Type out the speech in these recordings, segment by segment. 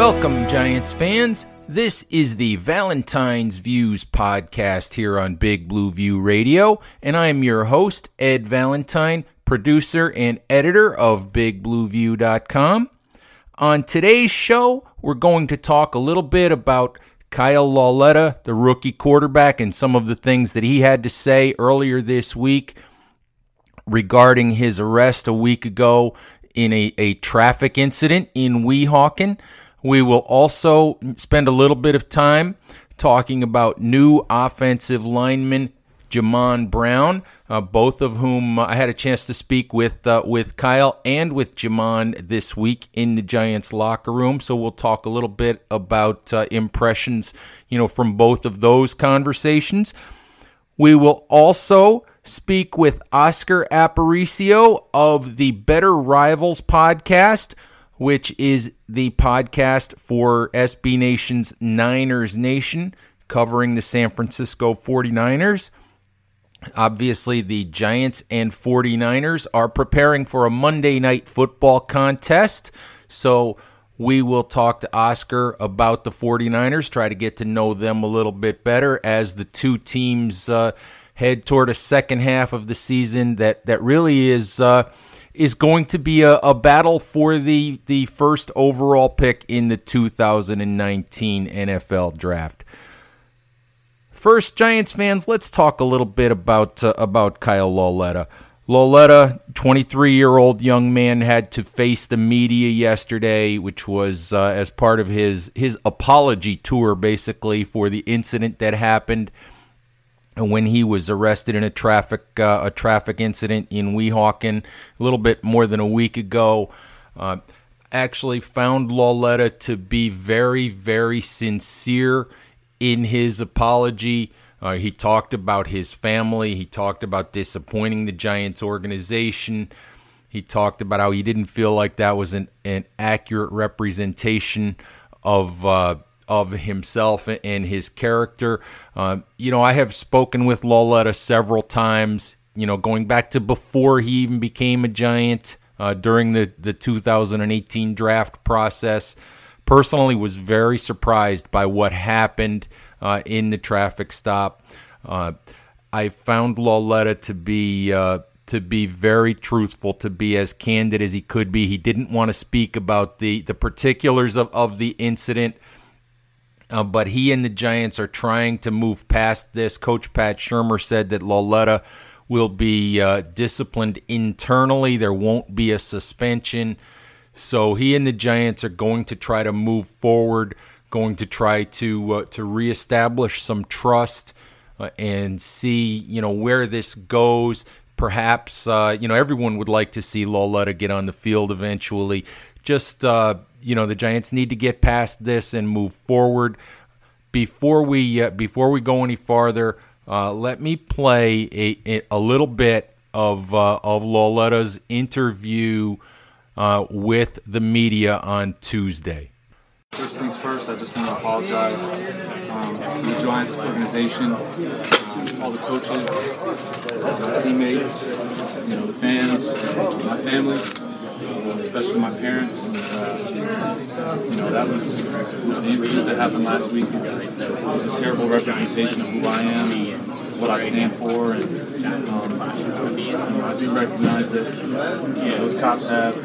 Welcome, Giants fans. This is the Valentine's Views podcast here on Big Blue View Radio, and I am your host, Ed Valentine, producer and editor of BigBlueView.com. On today's show, we're going to talk a little bit about Kyle Lauletta, the rookie quarterback, and some of the things that he had to say earlier this week regarding his arrest a week ago in a, a traffic incident in Weehawken. We will also spend a little bit of time talking about new offensive lineman Jamon Brown, uh, both of whom I had a chance to speak with uh, with Kyle and with Jamon this week in the Giants locker room. So we'll talk a little bit about uh, impressions, you know, from both of those conversations. We will also speak with Oscar Aparicio of the Better Rivals podcast which is the podcast for SB Nation's Niners Nation, covering the San Francisco 49ers. Obviously, the Giants and 49ers are preparing for a Monday night football contest. So, we will talk to Oscar about the 49ers, try to get to know them a little bit better as the two teams uh, head toward a second half of the season that, that really is. Uh, is going to be a, a battle for the, the first overall pick in the 2019 NFL draft. First, Giants fans, let's talk a little bit about uh, about Kyle Lauletta. Lauletta, 23 year old young man, had to face the media yesterday, which was uh, as part of his his apology tour, basically for the incident that happened when he was arrested in a traffic uh, a traffic incident in Weehawken a little bit more than a week ago. Uh, actually found Lauletta to be very very sincere in his apology. Uh, he talked about his family. He talked about disappointing the Giants organization. He talked about how he didn't feel like that was an, an accurate representation of uh, of himself and his character. Uh, you know, I have spoken with Lauletta several times, you know, going back to before he even became a Giant uh, during the, the 2018 draft process. Personally, was very surprised by what happened uh, in the traffic stop. Uh, I found Lauletta to be uh, to be very truthful, to be as candid as he could be. He didn't want to speak about the, the particulars of, of the incident uh, but he and the Giants are trying to move past this. Coach Pat Shurmur said that Lauletta will be uh, disciplined internally. There won't be a suspension. So he and the Giants are going to try to move forward, going to try to uh, to reestablish some trust uh, and see you know where this goes. Perhaps uh, you know everyone would like to see Lauletta get on the field eventually. Just uh, you know the Giants need to get past this and move forward. Before we uh, before we go any farther, uh, let me play a, a little bit of uh, of Lauletta's interview uh, with the media on Tuesday. First things first, I just want to apologize um, to the Giants organization, um, all the coaches, my teammates, you know, the fans, my family, especially my parents. Uh, you know, that was you know, the incident that happened last week is, is a terrible representation of who I am and what I stand for, and um, I do recognize that you those cops have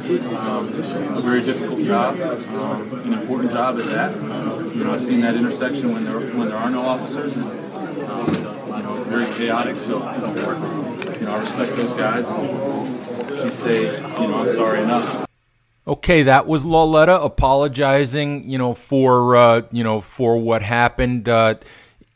um, a very difficult job, um, an important job at that. You know, I've seen that intersection when there when there are no officers, and um, you know it's very chaotic. So you know, I respect those guys, and can't say you know I'm sorry enough. Okay, that was Lauletta apologizing, you know, for uh, you know for what happened uh,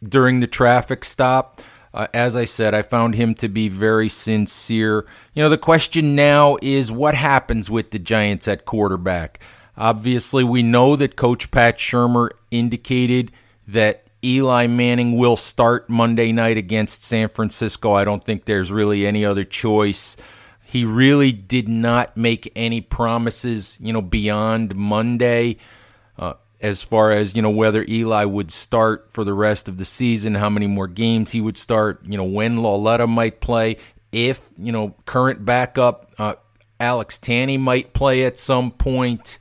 during the traffic stop. Uh, as I said, I found him to be very sincere. You know, the question now is what happens with the Giants at quarterback? Obviously, we know that Coach Pat Shurmur indicated that Eli Manning will start Monday night against San Francisco. I don't think there's really any other choice. He really did not make any promises, you know, beyond Monday as far as you know whether Eli would start for the rest of the season, how many more games he would start, you know when Lauletta might play, if you know current backup uh, Alex Tanney might play at some point.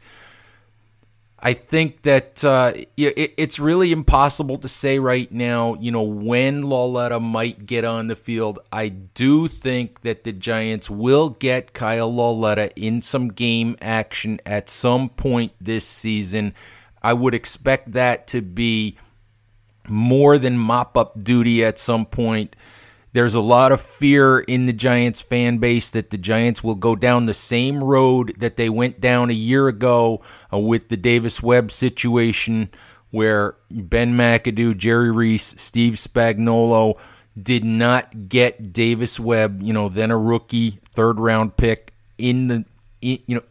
I think that uh, it, it's really impossible to say right now, you know, when Lauletta might get on the field. I do think that the Giants will get Kyle Lauletta in some game action at some point this season. I would expect that to be more than mop up duty at some point. There's a lot of fear in the Giants fan base that the Giants will go down the same road that they went down a year ago uh, with the Davis Webb situation, where Ben McAdoo, Jerry Reese, Steve Spagnuolo did not get Davis Webb, you know, then a rookie third round pick in the you know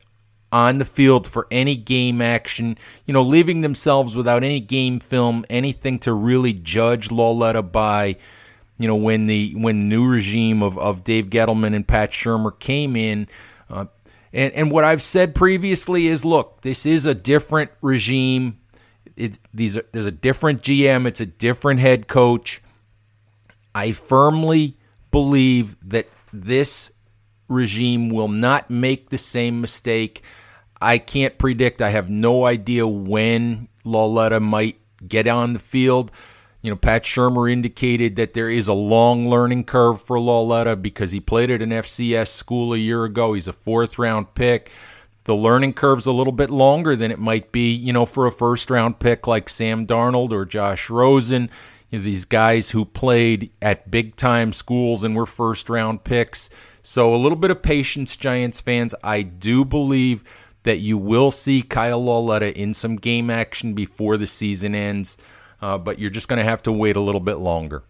on the field for any game action, you know, leaving themselves without any game film, anything to really judge Lauletta by, you know, when the when the new regime of, of Dave Gettleman and Pat Shurmur came in. Uh, and, and what I've said previously is look, this is a different regime. It, these are, there's a different GM, it's a different head coach. I firmly believe that this regime will not make the same mistake. I can't predict. I have no idea when Lauletta might get on the field. You know, Pat Shurmur indicated that there is a long learning curve for Lauletta because he played at an FCS school a year ago. He's a fourth round pick. The learning curve's a little bit longer than it might be, you know, for a first round pick like Sam Darnold or Josh Rosen. You know, these guys who played at big time schools and were first round picks. So a little bit of patience, Giants fans. I do believe that you will see Kyle Lauletta in some game action before the season ends, uh, but you're just going to have to wait a little bit longer.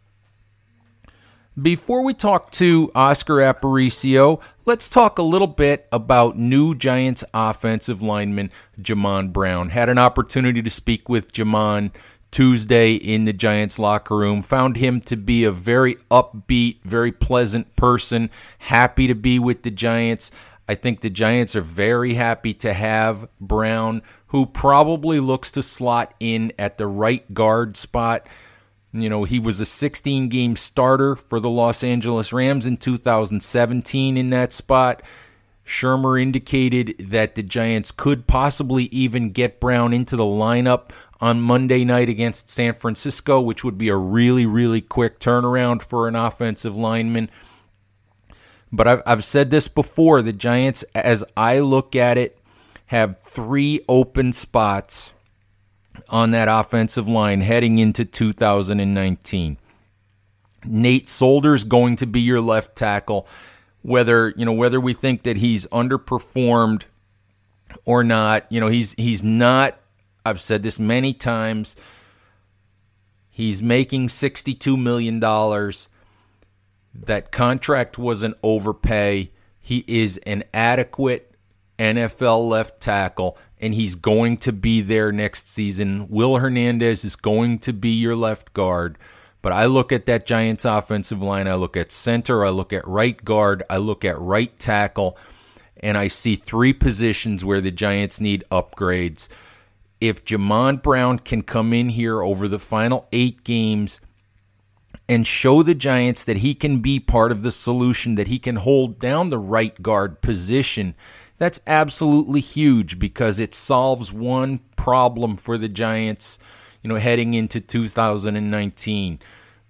Before we talk to Oscar Aparicio, let's talk a little bit about new Giants offensive lineman Jamon Brown. Had an opportunity to speak with Jamon Tuesday in the Giants locker room. Found him to be a very upbeat, very pleasant person, happy to be with the Giants. I think the Giants are very happy to have Brown, who probably looks to slot in at the right guard spot. You know, he was a 16 game starter for the Los Angeles Rams in 2017 in that spot. Shurmur indicated that the Giants could possibly even get Brown into the lineup on Monday night against San Francisco, which would be a really, really quick turnaround for an offensive lineman. But I've, I've said this before the Giants, as I look at it, have three open spots on that offensive line heading into 2019. Nate Solder's going to be your left tackle. Whether you know whether we think that he's underperformed or not, you know he's he's not I've said this many times. He's making $62 million. That contract was an overpay. He is an adequate NFL left tackle, and he's going to be there next season. Will Hernandez is going to be your left guard. But I look at that Giants offensive line, I look at center, I look at right guard, I look at right tackle, and I see three positions where the Giants need upgrades. If Jamon Brown can come in here over the final eight games and show the Giants that he can be part of the solution, that he can hold down the right guard position, that's absolutely huge because it solves one problem for the Giants, you know, heading into 2019.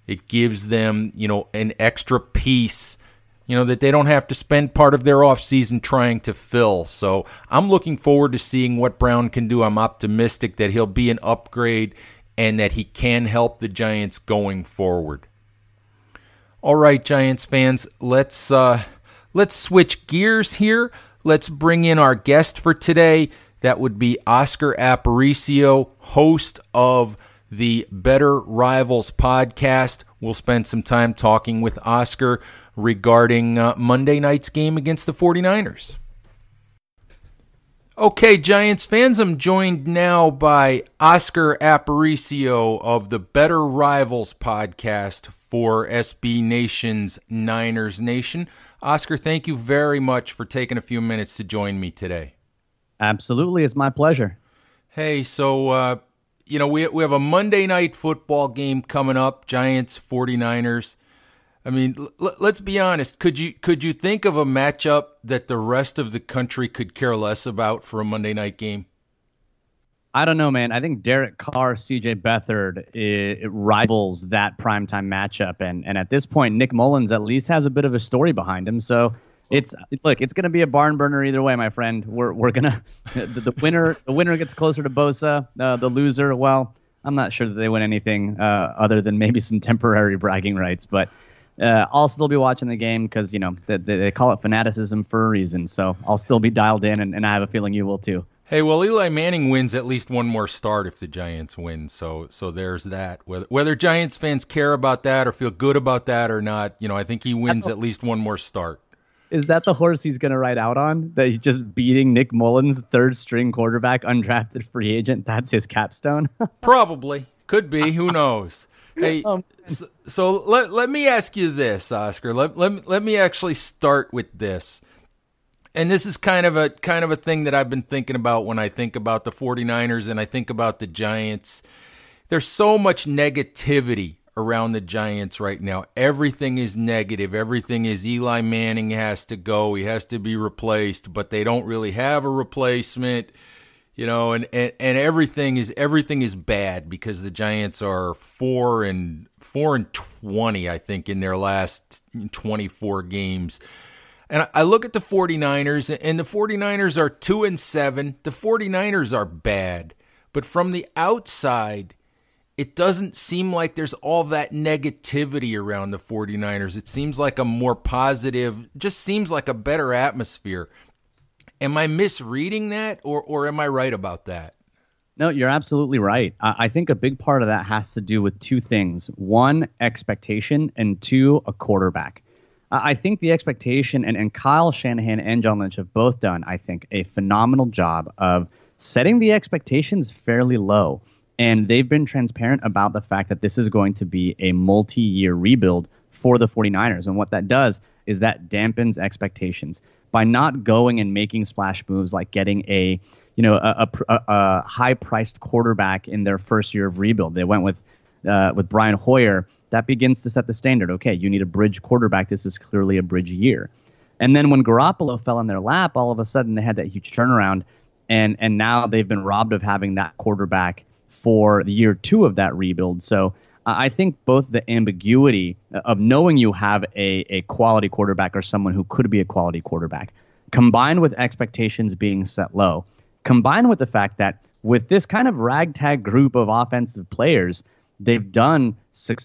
It gives them, you know, an extra piece, you know, that they don't have to spend part of their offseason trying to fill. So I'm looking forward to seeing what Brown can do. I'm optimistic that he'll be an upgrade and that he can help the Giants going forward. All right, Giants fans, let's uh, let's switch gears here. Let's bring in our guest for today. That would be Oscar Aparicio, host of the Better Rivals podcast. We'll spend some time talking with Oscar regarding uh, Monday night's game against the 49ers. Okay, Giants fans, I'm joined now by Oscar Aparicio of the Better Rivals podcast for SB Nation's Niners Nation. Oscar, thank you very much for taking a few minutes to join me today. Absolutely, it's my pleasure. Hey, so uh, you know, we we have a Monday night football game coming up, Giants 49ers. I mean, l- let's be honest. Could you could you think of a matchup that the rest of the country could care less about for a Monday night game? I don't know, man. I think Derek Carr, C.J. Beathard it, it rivals that primetime matchup, and and at this point, Nick Mullens at least has a bit of a story behind him. So it's look, it's going to be a barn burner either way, my friend. We're we're gonna the, the winner the winner gets closer to Bosa. Uh, the loser, well, I'm not sure that they win anything uh, other than maybe some temporary bragging rights, but uh, I'll still be watching the game because you know they, they, call it fanaticism for a reason. So I'll still be dialed in, and, and I have a feeling you will too. Hey, well, Eli Manning wins at least one more start if the Giants win. So, so there's that. Whether whether Giants fans care about that or feel good about that or not, you know, I think he wins at least one more start. Is that the horse he's going to ride out on? That he's just beating Nick Mullens, third string quarterback, undrafted free agent. That's his capstone. Probably could be. Who knows? Hey, um, so, so, let, let me ask you this, Oscar. Let, let, let me actually start with this. And this is kind of a kind of a thing that I've been thinking about when I think about the 49ers and I think about the Giants. There's so much negativity around the Giants right now. Everything is negative. Everything is Eli Manning has to go. He has to be replaced, but they don't really have a replacement you know, and, and, and everything is everything is bad because the Giants are four and four and twenty, I think, in their last twenty four games. And I look at the 49ers, and the 49ers are two and seven. The 49ers are bad. But from the outside, it doesn't seem like there's all that negativity around the 49ers. It seems like a more positive, just seems like a better atmosphere. Am I misreading that, or or am I right about that? No, you're absolutely right. I think a big part of that has to do with two things: one, expectation, and two, a quarterback. I think the expectation, and, and Kyle Shanahan and John Lynch have both done, I think, a phenomenal job of setting the expectations fairly low. And they've been transparent about the fact that this is going to be a multi year rebuild for the 49ers. And what that does is that dampens expectations by not going and making splash moves like getting a you know a, a, a high priced quarterback in their first year of rebuild. They went with uh, with Brian Hoyer. That begins to set the standard. Okay, you need a bridge quarterback. This is clearly a bridge year. And then when Garoppolo fell in their lap, all of a sudden they had that huge turnaround, and and now they've been robbed of having that quarterback for the year two of that rebuild. So I think both the ambiguity of knowing you have a, a quality quarterback or someone who could be a quality quarterback, combined with expectations being set low, combined with the fact that with this kind of ragtag group of offensive players, they've done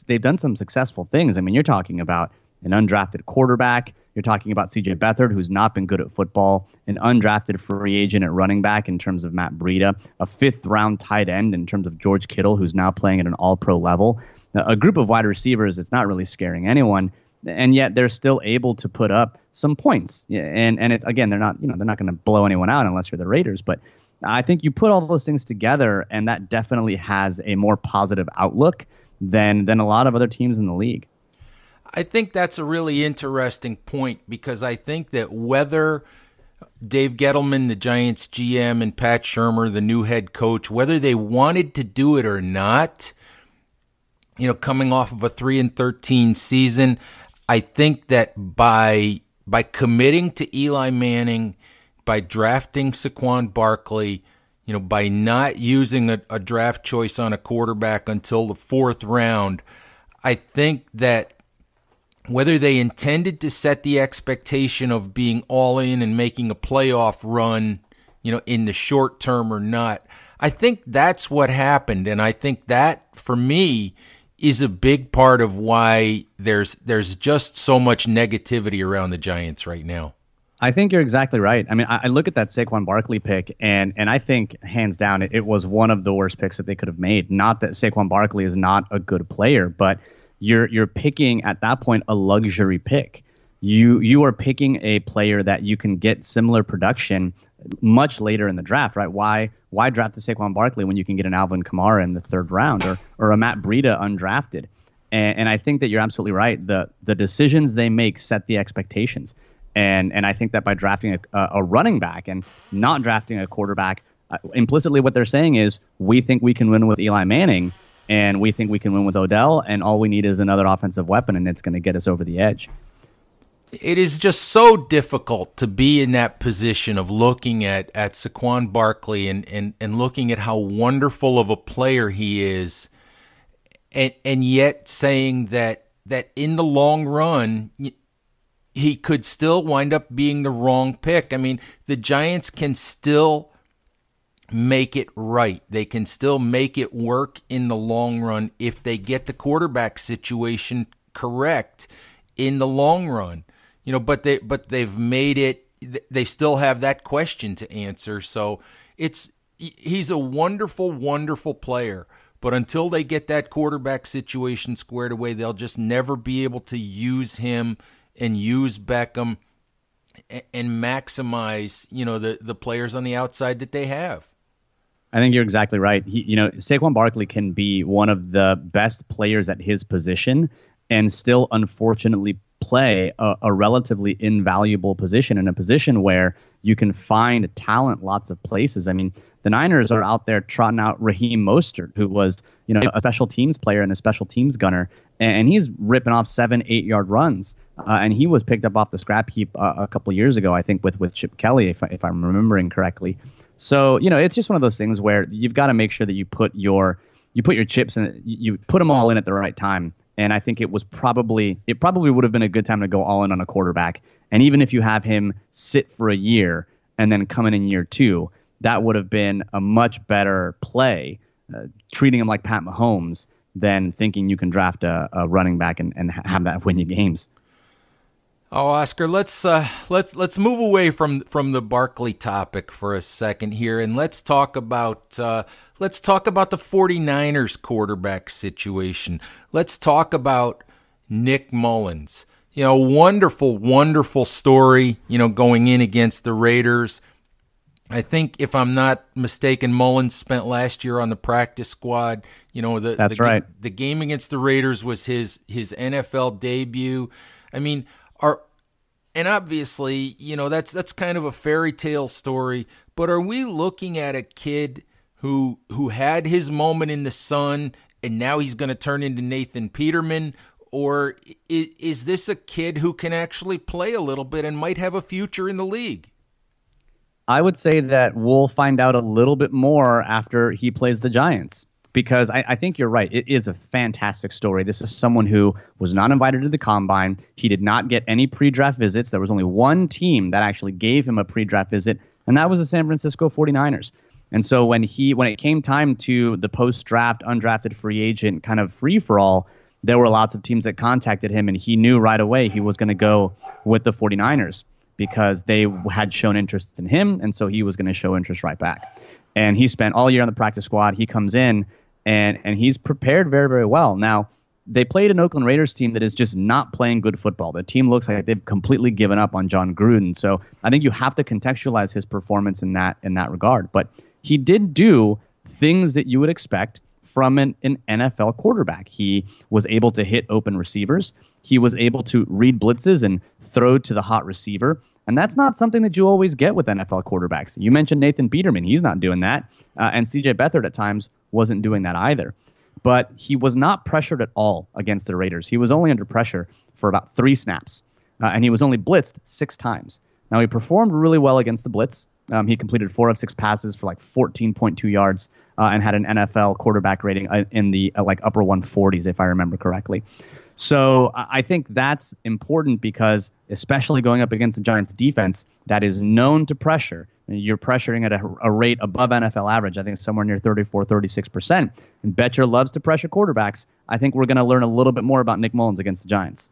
they've done some successful things. I mean, you're talking about an undrafted quarterback. You're talking about CJ Beathard, who's not been good at football, an undrafted free agent at running back in terms of Matt Breida, a fifth round tight end in terms of George Kittle, who's now playing at an all pro level a group of wide receivers it's not really scaring anyone and yet they're still able to put up some points and and it, again they're not you know they're not going to blow anyone out unless you're the Raiders but I think you put all those things together and that definitely has a more positive outlook than than a lot of other teams in the league. I think that's a really interesting point because I think that whether Dave Gettleman, the Giants GM, and Pat Shurmur, the new head coach, whether they wanted to do it or not, you know, coming off of a 3 and 13 season, I think that by by committing to Eli Manning, by drafting Saquon Barkley, you know, by not using a, a draft choice on a quarterback until the fourth round, I think that whether they intended to set the expectation of being all in and making a playoff run, you know, in the short term or not, I think that's what happened. And I think that for me is a big part of why there's there's just so much negativity around the Giants right now. I think you're exactly right. I mean, I, I look at that Saquon Barkley pick, and and I think hands down, it, it, was one of the worst picks that they could have made. Not that Saquon Barkley is not a good player, but you're you're picking at that point a luxury pick. You you are picking a player that you can get similar production much later in the draft, right? Why why draft the Saquon Barkley when you can get an Alvin Kamara in the third round or or a Matt Breida undrafted? And, and I think that you're absolutely right. The the decisions they make set the expectations. And and I think that by drafting a, a running back and not drafting a quarterback, uh, implicitly what they're saying is we think we can win with Eli Manning and we think we can win with Odell, and all we need is another offensive weapon, and it's going to get us over the edge it is just so difficult to be in that position of looking at, at Saquon Barkley and, and, and looking at how wonderful of a player he is, and, and yet saying that that in the long run he could still wind up being the wrong pick. I mean, the Giants can still make it right. They can still make it work in the long run if they get the quarterback situation correct in the long run you know, but they but they've made it. They still have that question to answer. So it's he's a wonderful, wonderful player. But until they get that quarterback situation squared away, they'll just never be able to use him and use Beckham and maximize, you know, the the players on the outside that they have. I think you're exactly right. He, you know, Saquon Barkley can be one of the best players at his position and still unfortunately play a, a, relatively invaluable position in a position where you can find talent lots of places. I mean, the Niners are out there trotting out Raheem Mostert, who was you know a special teams player and a special teams gunner, and, he's ripping off seven, eight yard runs. Uh, and he was picked up off the scrap heap uh, a couple years ago, I think, with with Chip Kelly, if, if I'm remembering correctly. So you know, it's just one of those things where you've got to make sure that you put your you put your chips and you put them all in at the right time and I think it was probably it probably would have been a good time to go all in on a quarterback. And even if you have him sit for a year and then come in in year two, that would have been a much better play, uh, treating him like Pat Mahomes than thinking you can draft a, a running back and, and have that win you games. Oh, Oscar, let's uh, let's let's move away from from the Barkley topic for a second here, and let's talk about uh, let's talk about the 49ers quarterback situation. Let's talk about Nick Mullens. You know, wonderful, wonderful story. You know, going in against the Raiders. I think, if I'm not mistaken, Mullens spent last year on the practice squad. You know, the that's the, right. The game against the Raiders was his his NFL debut. I mean are and obviously, you know, that's that's kind of a fairy tale story, but are we looking at a kid who who had his moment in the sun and now he's going to turn into Nathan Peterman or is, is this a kid who can actually play a little bit and might have a future in the league? I would say that we'll find out a little bit more after he plays the Giants because I, I, think you're right. It is a fantastic story. This is someone who was not invited to the combine. He did not get any pre draft visits. There was only one team that actually gave him a pre draft visit, and that was the San Francisco 49ers. And so when he when it came time to the post draft undrafted free agent kind of free for all, there were lots of teams that contacted him and he knew right away he was going to go with the 49ers because they had shown interest in him and so he was going to show interest right back. And he spent all year on the practice squad. He comes in and and he's prepared very very well. Now they played an Oakland Raiders team that is just not playing good football. The team looks like they've completely given up on Jon Gruden. So I think you have to contextualize his performance in that in that regard. But he did do things that you would expect from an, an NFL quarterback. He was able to hit open receivers. He was able to read blitzes and throw to the hot receiver. And that's not something that you always get with NFL quarterbacks. You mentioned Nathan Peterman. He's not doing that. Uh, and CJ Beathard at times wasn't doing that either. But he was not pressured at all against the Raiders. He was only under pressure for about three snaps. Uh, and he was only blitzed six times. Now, he performed really well against the blitz. Um, he completed four of six passes for like 14.2 yards uh, and had an NFL quarterback rating uh, in the uh, like upper 140s, if I remember correctly. So I think that's important because, especially going up against the Giants defense that is known to pressure, you're pressuring at a, a rate above NFL average. I think somewhere near 34, 36%. And Bettcher loves to pressure quarterbacks. I think we're going to learn a little bit more about Nick Mullens against the Giants.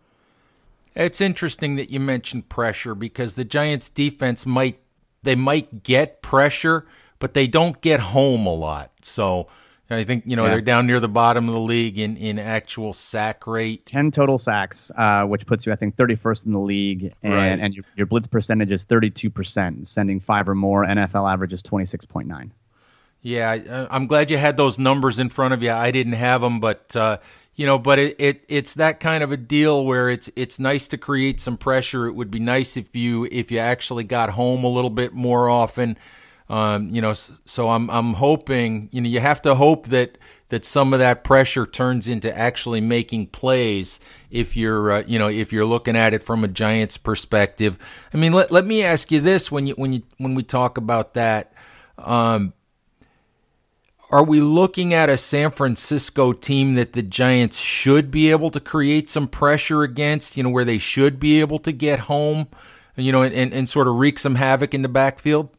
It's interesting that you mentioned pressure because the Giants defense might they might get pressure, but they don't get home a lot. So I think you know yeah. they're down near the bottom of the league in, in actual sack rate. Ten total sacks, uh, which puts you I think 31st in the league, and right. and your, your blitz percentage is 32 percent, sending five or more. NFL average is 26.9. Yeah, I'm glad you had those numbers in front of you. I didn't have them, but uh, you know, but it, it it's that kind of a deal where it's it's nice to create some pressure. It would be nice if you if you actually got home a little bit more often. Um, you know, so I'm I'm hoping you know you have to hope that that some of that pressure turns into actually making plays if you're uh, you know if you're looking at it from a Giants perspective. I mean, let let me ask you this when you when you when we talk about that. Um, are we looking at a San Francisco team that the Giants should be able to create some pressure against, you know, where they should be able to get home, you know, and, and sort of wreak some havoc in the backfield?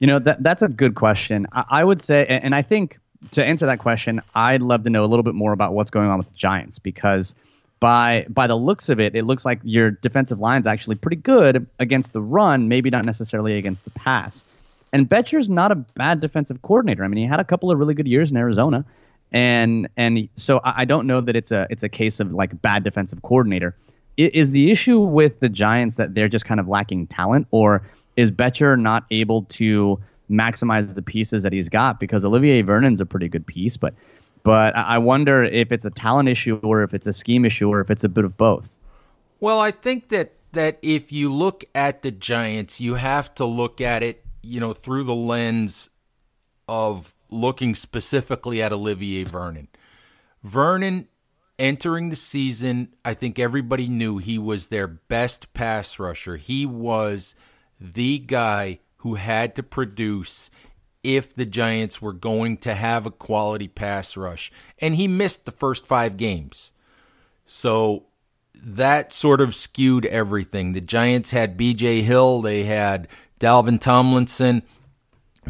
You know, that that's a good question. I, I would say, and I think to answer that question, I'd love to know a little bit more about what's going on with the Giants because by by the looks of it, it looks like your defensive line's actually pretty good against the run, maybe not necessarily against the pass. And Bettcher's not a bad defensive coordinator. I mean, he had a couple of really good years in Arizona, and and so I don't know that it's a it's a case of like bad defensive coordinator. Is the issue with the Giants that they're just kind of lacking talent, or is Bettcher not able to maximize the pieces that he's got? Because Olivier Vernon's a pretty good piece, but but I wonder if it's a talent issue or if it's a scheme issue or if it's a bit of both. Well, I think that that if you look at the Giants, you have to look at it, you know, through the lens of looking specifically at Olivier Vernon. Vernon entering the season, I think everybody knew he was their best pass rusher. He was the guy who had to produce if the Giants were going to have a quality pass rush. And he missed the first five games. So that sort of skewed everything. The Giants had BJ Hill, they had Dalvin Tomlinson.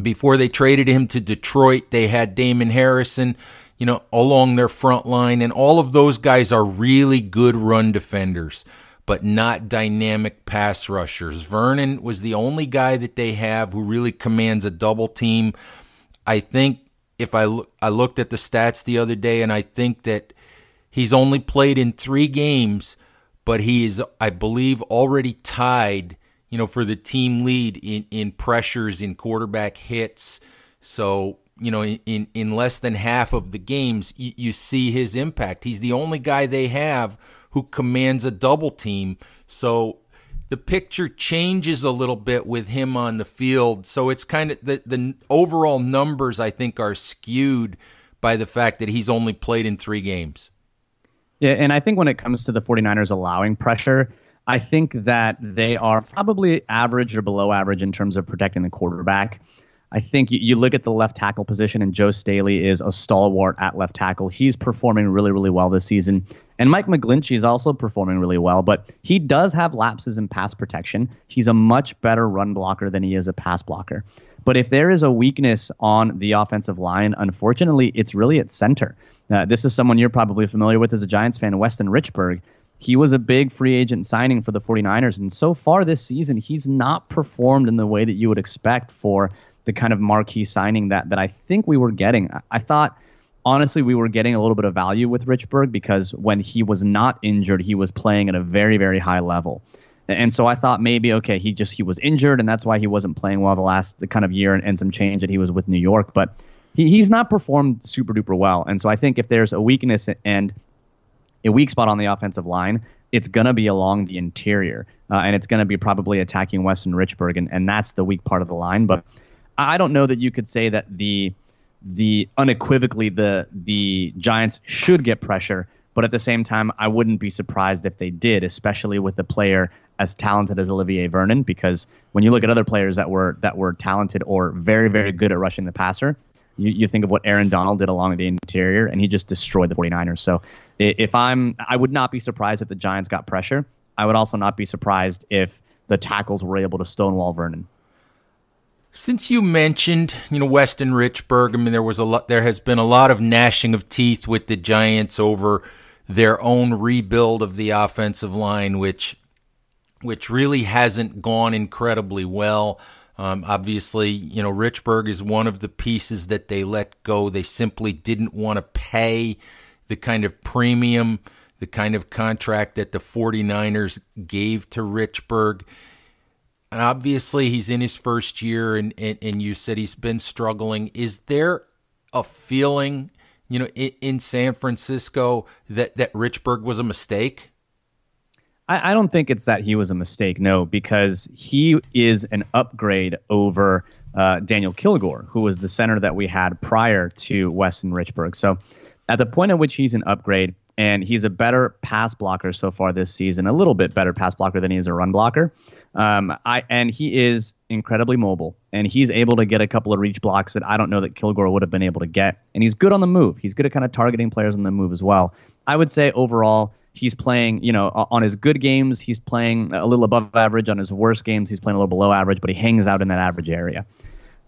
Before they traded him to Detroit, they had Damon Harrison, you know, along their front line. And all of those guys are really good run defenders but not dynamic pass rushers. Vernon was the only guy that they have who really commands a double team. I think if I I looked at the stats the other day, and I think that he's only played in three games, but he is, I believe, already tied, you know, for the team lead in in pressures, in quarterback hits. So you know, in in less than half of the games, you, you see his impact. He's the only guy they have who commands a double team. So the picture changes a little bit with him on the field. So it's kind of the, the overall numbers, I think, are skewed by the fact that he's only played in three games. Yeah, and I think when it comes to the 49ers allowing pressure, I think that they are probably average or below average in terms of protecting the quarterback. I think you, you, look at the left tackle position, and Joe Staley is a stalwart at left tackle. He's performing really, really well this season. And Mike McGlinchey is also performing really well, but he does have lapses in pass protection. He's a much better run blocker than he is a pass blocker. But if there is a weakness on the offensive line, unfortunately, it's really at center. Uh, this is someone you're probably familiar with as a Giants fan, Weston Richburg. He was a big free agent signing for the 49ers, and so far this season, he's not performed in the way that you would expect for the kind of marquee signing that that I think we were getting. I, I thought honestly we were getting a little bit of value with Richburg because when he was not injured, he was playing at a very very high level. And so I thought maybe okay, he just he was injured and that's why he wasn't playing well the last the kind of year and, and some change that he was with New York. But he, he's not performed super duper well. And so I think if there's a weakness and a weak spot on the offensive line, it's going to be along the interior. Uh, and it's going to be probably attacking Weston Richburg. And, and that's the weak part of the line. But I don't know that you could say that the the unequivocally the the Giants should get pressure, but at the same time, I wouldn't be surprised if they did, especially with a player as talented as Olivier Vernon. Because when you look at other players that were that were talented or very very good at rushing the passer, you, you think of what Aaron Donald did along the interior, and he just destroyed the 49ers. So if I'm, I would not be surprised if the Giants got pressure. I would also not be surprised if the tackles were able to stonewall Vernon. Since you mentioned, you know, Weston Richburg, I mean, there was a lot. There has been a lot of gnashing of teeth with the Giants over their own rebuild of the offensive line, which, which really hasn't gone incredibly well. Um, obviously, you know, Richburg is one of the pieces that they let go. They simply didn't want to pay the kind of premium, the kind of contract that the 49ers gave to Richburg. And obviously, he's in his first year, and, and, and you said he's been struggling. Is there a feeling, you know, in, in San Francisco that, that Richburg was a mistake? I, I don't think it's that he was a mistake, no, because he is an upgrade over uh, Daniel Kilgore, who was the center that we had prior to Weston Richburg. So at the point at which he's an upgrade, and he's a better pass blocker so far this season, a little bit better pass blocker than he is a run blocker. Um, I and he is incredibly mobile, and he's able to get a couple of reach blocks that I don't know that Kilgore would have been able to get. And he's good on the move. He's good at kind of targeting players on the move as well. I would say overall, he's playing, you know, on his good games, he's playing a little above average. On his worst games, he's playing a little below average, but he hangs out in that average area.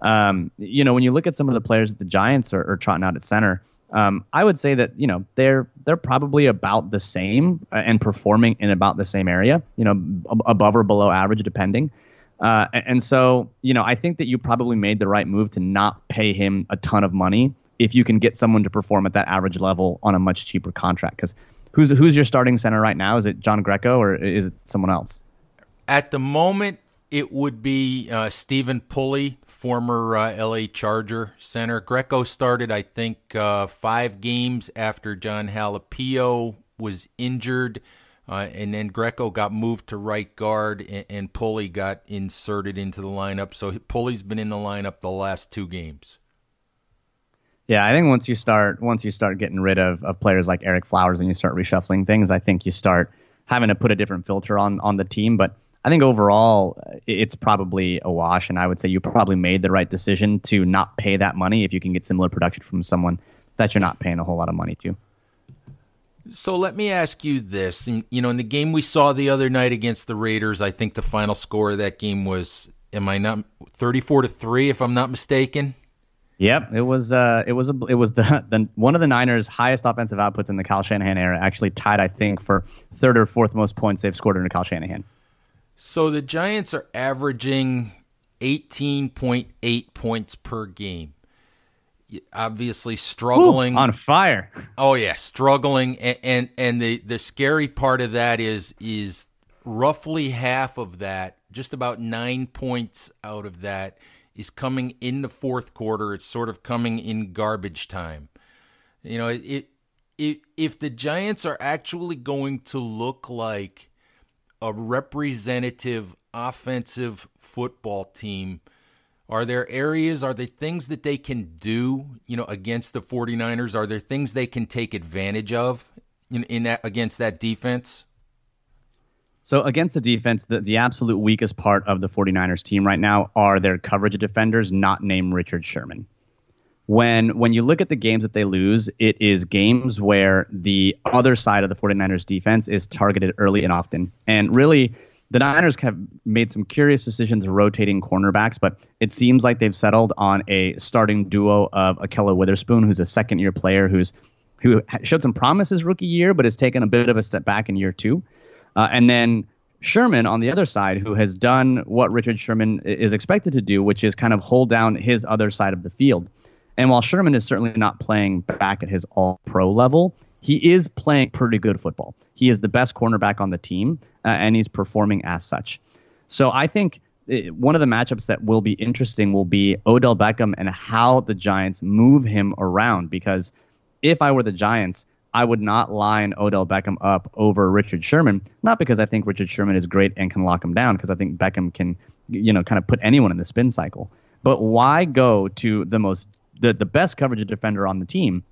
Um, you know, when you look at some of the players that the Giants are, are trotting out at center, um, I would say that you know they're they're probably about the same uh, and performing in about the same area, you know, above or below average depending. Uh, and so, you know, I think that you probably made the right move to not pay him a ton of money if you can get someone to perform at that average level on a much cheaper contract. Because Who's who's your starting center right now? Is it John Greco or is it someone else? At the moment, it would be uh, Stephen Pulley, former uh, LA Charger center. Greco started, I think, uh, five games after Jon Halapio was injured. Uh, and then Greco got moved to right guard, and, and Pulley got inserted into the lineup. So Pulley's been in the lineup the last two games. Yeah, I think once you start once you start getting rid of, of players like Ereck Flowers and you start reshuffling things, I think you start having to put a different filter on on the team. But I think overall it's probably a wash, and I would say you probably made the right decision to not pay that money if you can get similar production from someone that you're not paying a whole lot of money to. So let me ask you this: you know, in the game we saw the other night against the Raiders, I think the final score of that game was, am I not thirty-four to three, if I'm not mistaken. Yep, it was uh, it was a, it was the, the one of the Niners' highest offensive outputs in the Kyle Shanahan era. Actually tied, I think, for third or fourth most points they've scored under Kyle Shanahan. So the Giants are averaging eighteen point eight points per game. Obviously struggling Ooh, on fire. Oh yeah, struggling, and, and and the the scary part of that is is roughly half of that, just about nine points out of that is coming in the fourth quarter. It's sort of coming in garbage time. You know, it, it if the Giants are actually going to look like a representative offensive football team, are there areas, are there things that they can do, you know, against the 49ers? Are there things they can take advantage of in, in that against that defense? So against the defense, the, the absolute weakest part of the 49ers team right now are their coverage defenders, not named Richard Sherman. When when you look at the games that they lose, it is games where the other side of the 49ers defense is targeted early and often. And really, the Niners have made some curious decisions rotating cornerbacks, but it seems like they've settled on a starting duo of Ahkello Witherspoon, who's a second year player who's who showed some promise his rookie year, but has taken a bit of a step back in year two. Uh, and then Sherman on the other side, who has done what Richard Sherman is expected to do, which is kind of hold down his other side of the field. And while Sherman is certainly not playing back at his all pro level, he is playing pretty good football. He is the best cornerback on the team, uh, and he's performing as such. So I think it, one of the matchups that will be interesting will be Odell Beckham and how the Giants move him around. Because if I were the Giants, I would not line Odell Beckham up over Richard Sherman. Not because I think Richard Sherman is great and can lock him down, because I think Beckham can, you know, kind of put anyone in the spin cycle. But why go to the most the, the best coverage defender on the team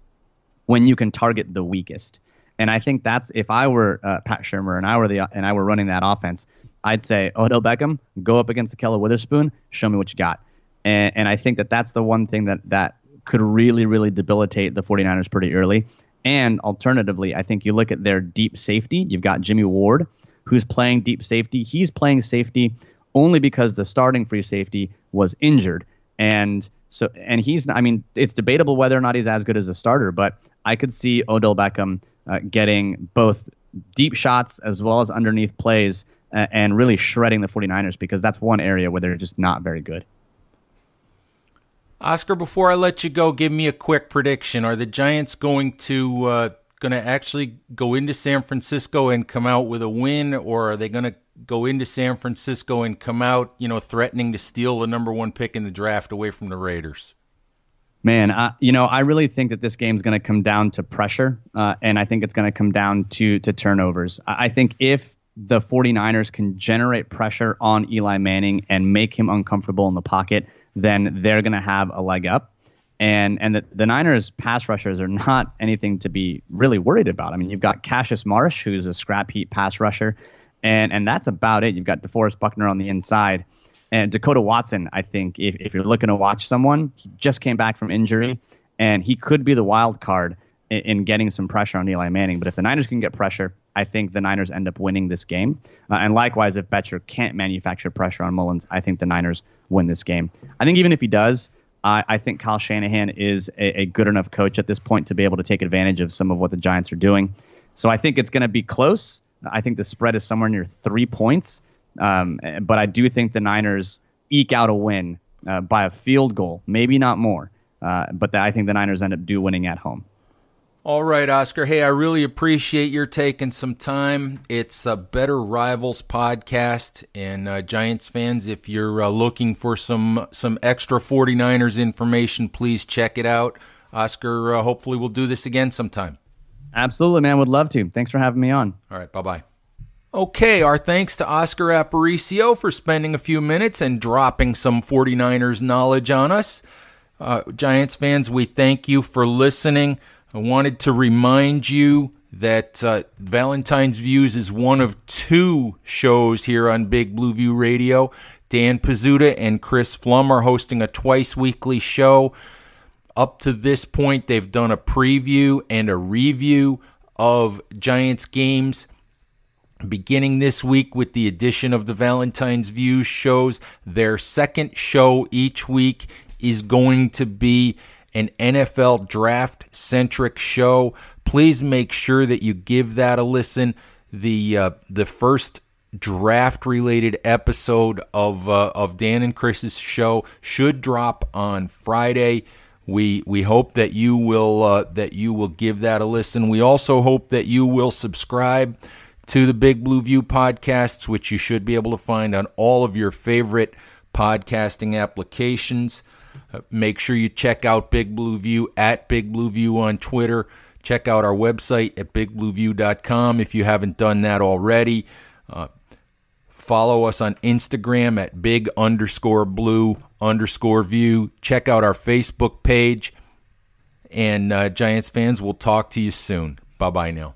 when you can target the weakest? And I think that's if I were uh, Pat Shurmur and I were the and I were running that offense, I'd say Odell Beckham, go up against Ahkello Witherspoon, show me what you got. And, and I think that that's the one thing that that could really really debilitate the 49ers pretty early. And alternatively, I think you look at their deep safety. You've got Jimmy Ward, who's playing deep safety. He's playing safety only because the starting free safety was injured. And so, and he's, I mean, it's debatable whether or not he's as good as a starter, but I could see Odell Beckham uh, getting both deep shots as well as underneath plays uh, and really shredding the 49ers because that's one area where they're just not very good. Oscar, before I let you go, give me a quick prediction. Are the Giants going to uh, going to actually go into San Francisco and come out with a win, or are they going to go into San Francisco and come out, you know, threatening to steal the number one pick in the draft away from the Raiders? Man, uh, you know, I really think that this game's going to come down to pressure, uh, and I think it's going to come down to to turnovers. I think if the 49ers can generate pressure on Eli Manning and make him uncomfortable in the pocket, then they're going to have a leg up. And and the, the Niners pass rushers are not anything to be really worried about. I mean, you've got Cassius Marsh, who's a scrap heap pass rusher, and and that's about it. You've got DeForest Buckner on the inside. And Dekoda Watson, I think, if, if you're looking to watch someone, he just came back from injury, and he could be the wild card in, in getting some pressure on Eli Manning. But if the Niners can get pressure, I think the Niners end up winning this game. Uh, and likewise, if Bettcher can't manufacture pressure on Mullens, I think the Niners win this game. I think even if he does, I, I think Kyle Shanahan is a, a, good enough coach at this point to be able to take advantage of some of what the Giants are doing. So I think it's going to be close. I think the spread is somewhere near three points. Um, but I do think the Niners eke out a win uh, by a field goal, maybe not more. Uh, but the, I think the Niners end up do winning at home. All right, Oscar. Hey, I really appreciate your taking some time. It's a Better Rivals podcast, and uh, Giants fans, if you're uh, looking for some some extra 49ers information, please check it out. Oscar, uh, hopefully, we'll do this again sometime. Absolutely, man. Would love to. Thanks for having me on. All right, bye bye. Okay, our thanks to Oscar Aparicio for spending a few minutes and dropping some 49ers knowledge on us. Uh, Giants fans, we thank you for listening. I wanted to remind you that uh, Valentine's Views is one of two shows here on Big Blue View Radio. Dan Pizzuta and Chris Pflum are hosting a twice weekly show. Up to this point, they've done a preview and a review of Giants games. Beginning this week with the addition of the Valentine's Views shows, their second show each week is going to be an NFL draft centric show. Please make sure that you give that a listen. The uh, the first draft related episode of uh, of Dan and Chris's show should drop on Friday. We we hope that you will uh, that you will give that a listen. We also hope that you will subscribe to the Big Blue View podcasts, which you should be able to find on all of your favorite podcasting applications. Uh, make sure you check out Big Blue View at Big Blue View on Twitter. Check out our website at bigblueview.com if you haven't done that already. Uh, follow us on Instagram at big underscore blue underscore view. Check out our Facebook page. And uh, Giants fans, we'll talk to you soon. Bye bye now.